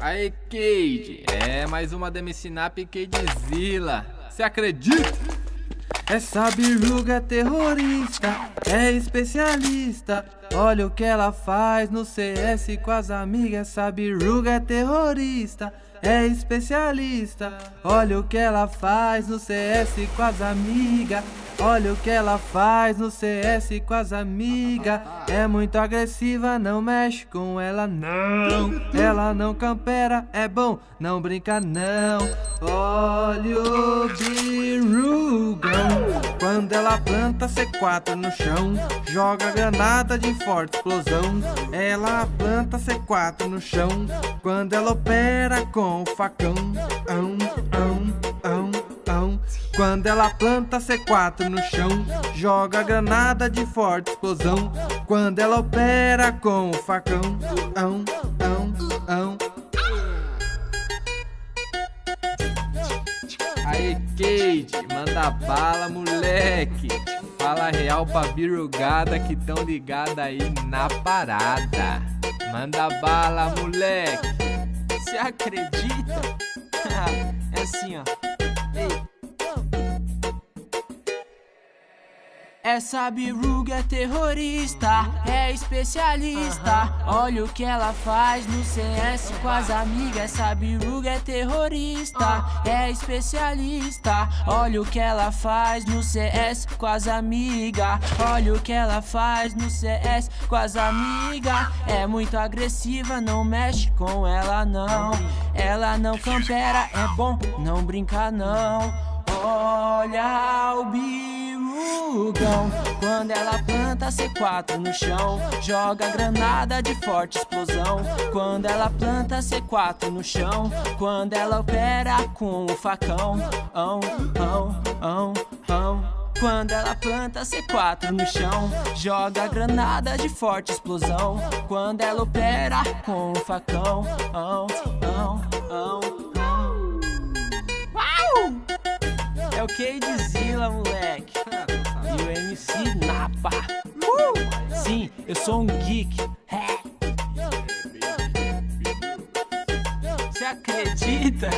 Aí, Cade. É mais uma da MC Nap Cadezilla. Cê acredita? Essa biruga é terrorista, é especialista. Olha o que ela faz no CS com as amigas. Essa biruga é terrorista, é especialista. Olha o que ela faz no CS com as amigas. Olha o que ela faz no CS com as amigas. É muito agressiva, não mexe com ela, não. Ela não campera, é bom, não brinca, não. Olha o birugão. Quando ela planta C4 no chão, joga granada de forte explosão. Ela planta C4 no chão, quando ela opera com o facão. Ão, ão. Quando ela planta C4 no chão, joga granada de forte explosão. Quando ela opera com o facão. Ão, ão, ão. Aí, Cade, manda bala, moleque. Fala real pra birugada que tão ligada aí na parada. Manda bala, moleque. Você acredita? é assim, ó. Essa biruga é terrorista, é especialista. Olha o que ela faz no CS com as amigas. Essa biruga é terrorista, é especialista. Olha o que ela faz no CS com as amigas. Olha o que ela faz no CS com as amigas. É muito agressiva, não mexe com ela não. Ela não campera, é bom, não brinca não. Olha o birugão Quando ela planta C4 no chão Joga granada de forte explosão Quando ela planta C4 no chão Quando ela opera com o facão ão, ão, ão, ão. Quando ela planta C4 no chão Joga granada de forte explosão Quando ela opera com o facão ão, ão, ão. Uau! É o Cadezilla, moleque. MC Napa. Uh! Sim, eu sou um geek. É. Você acredita?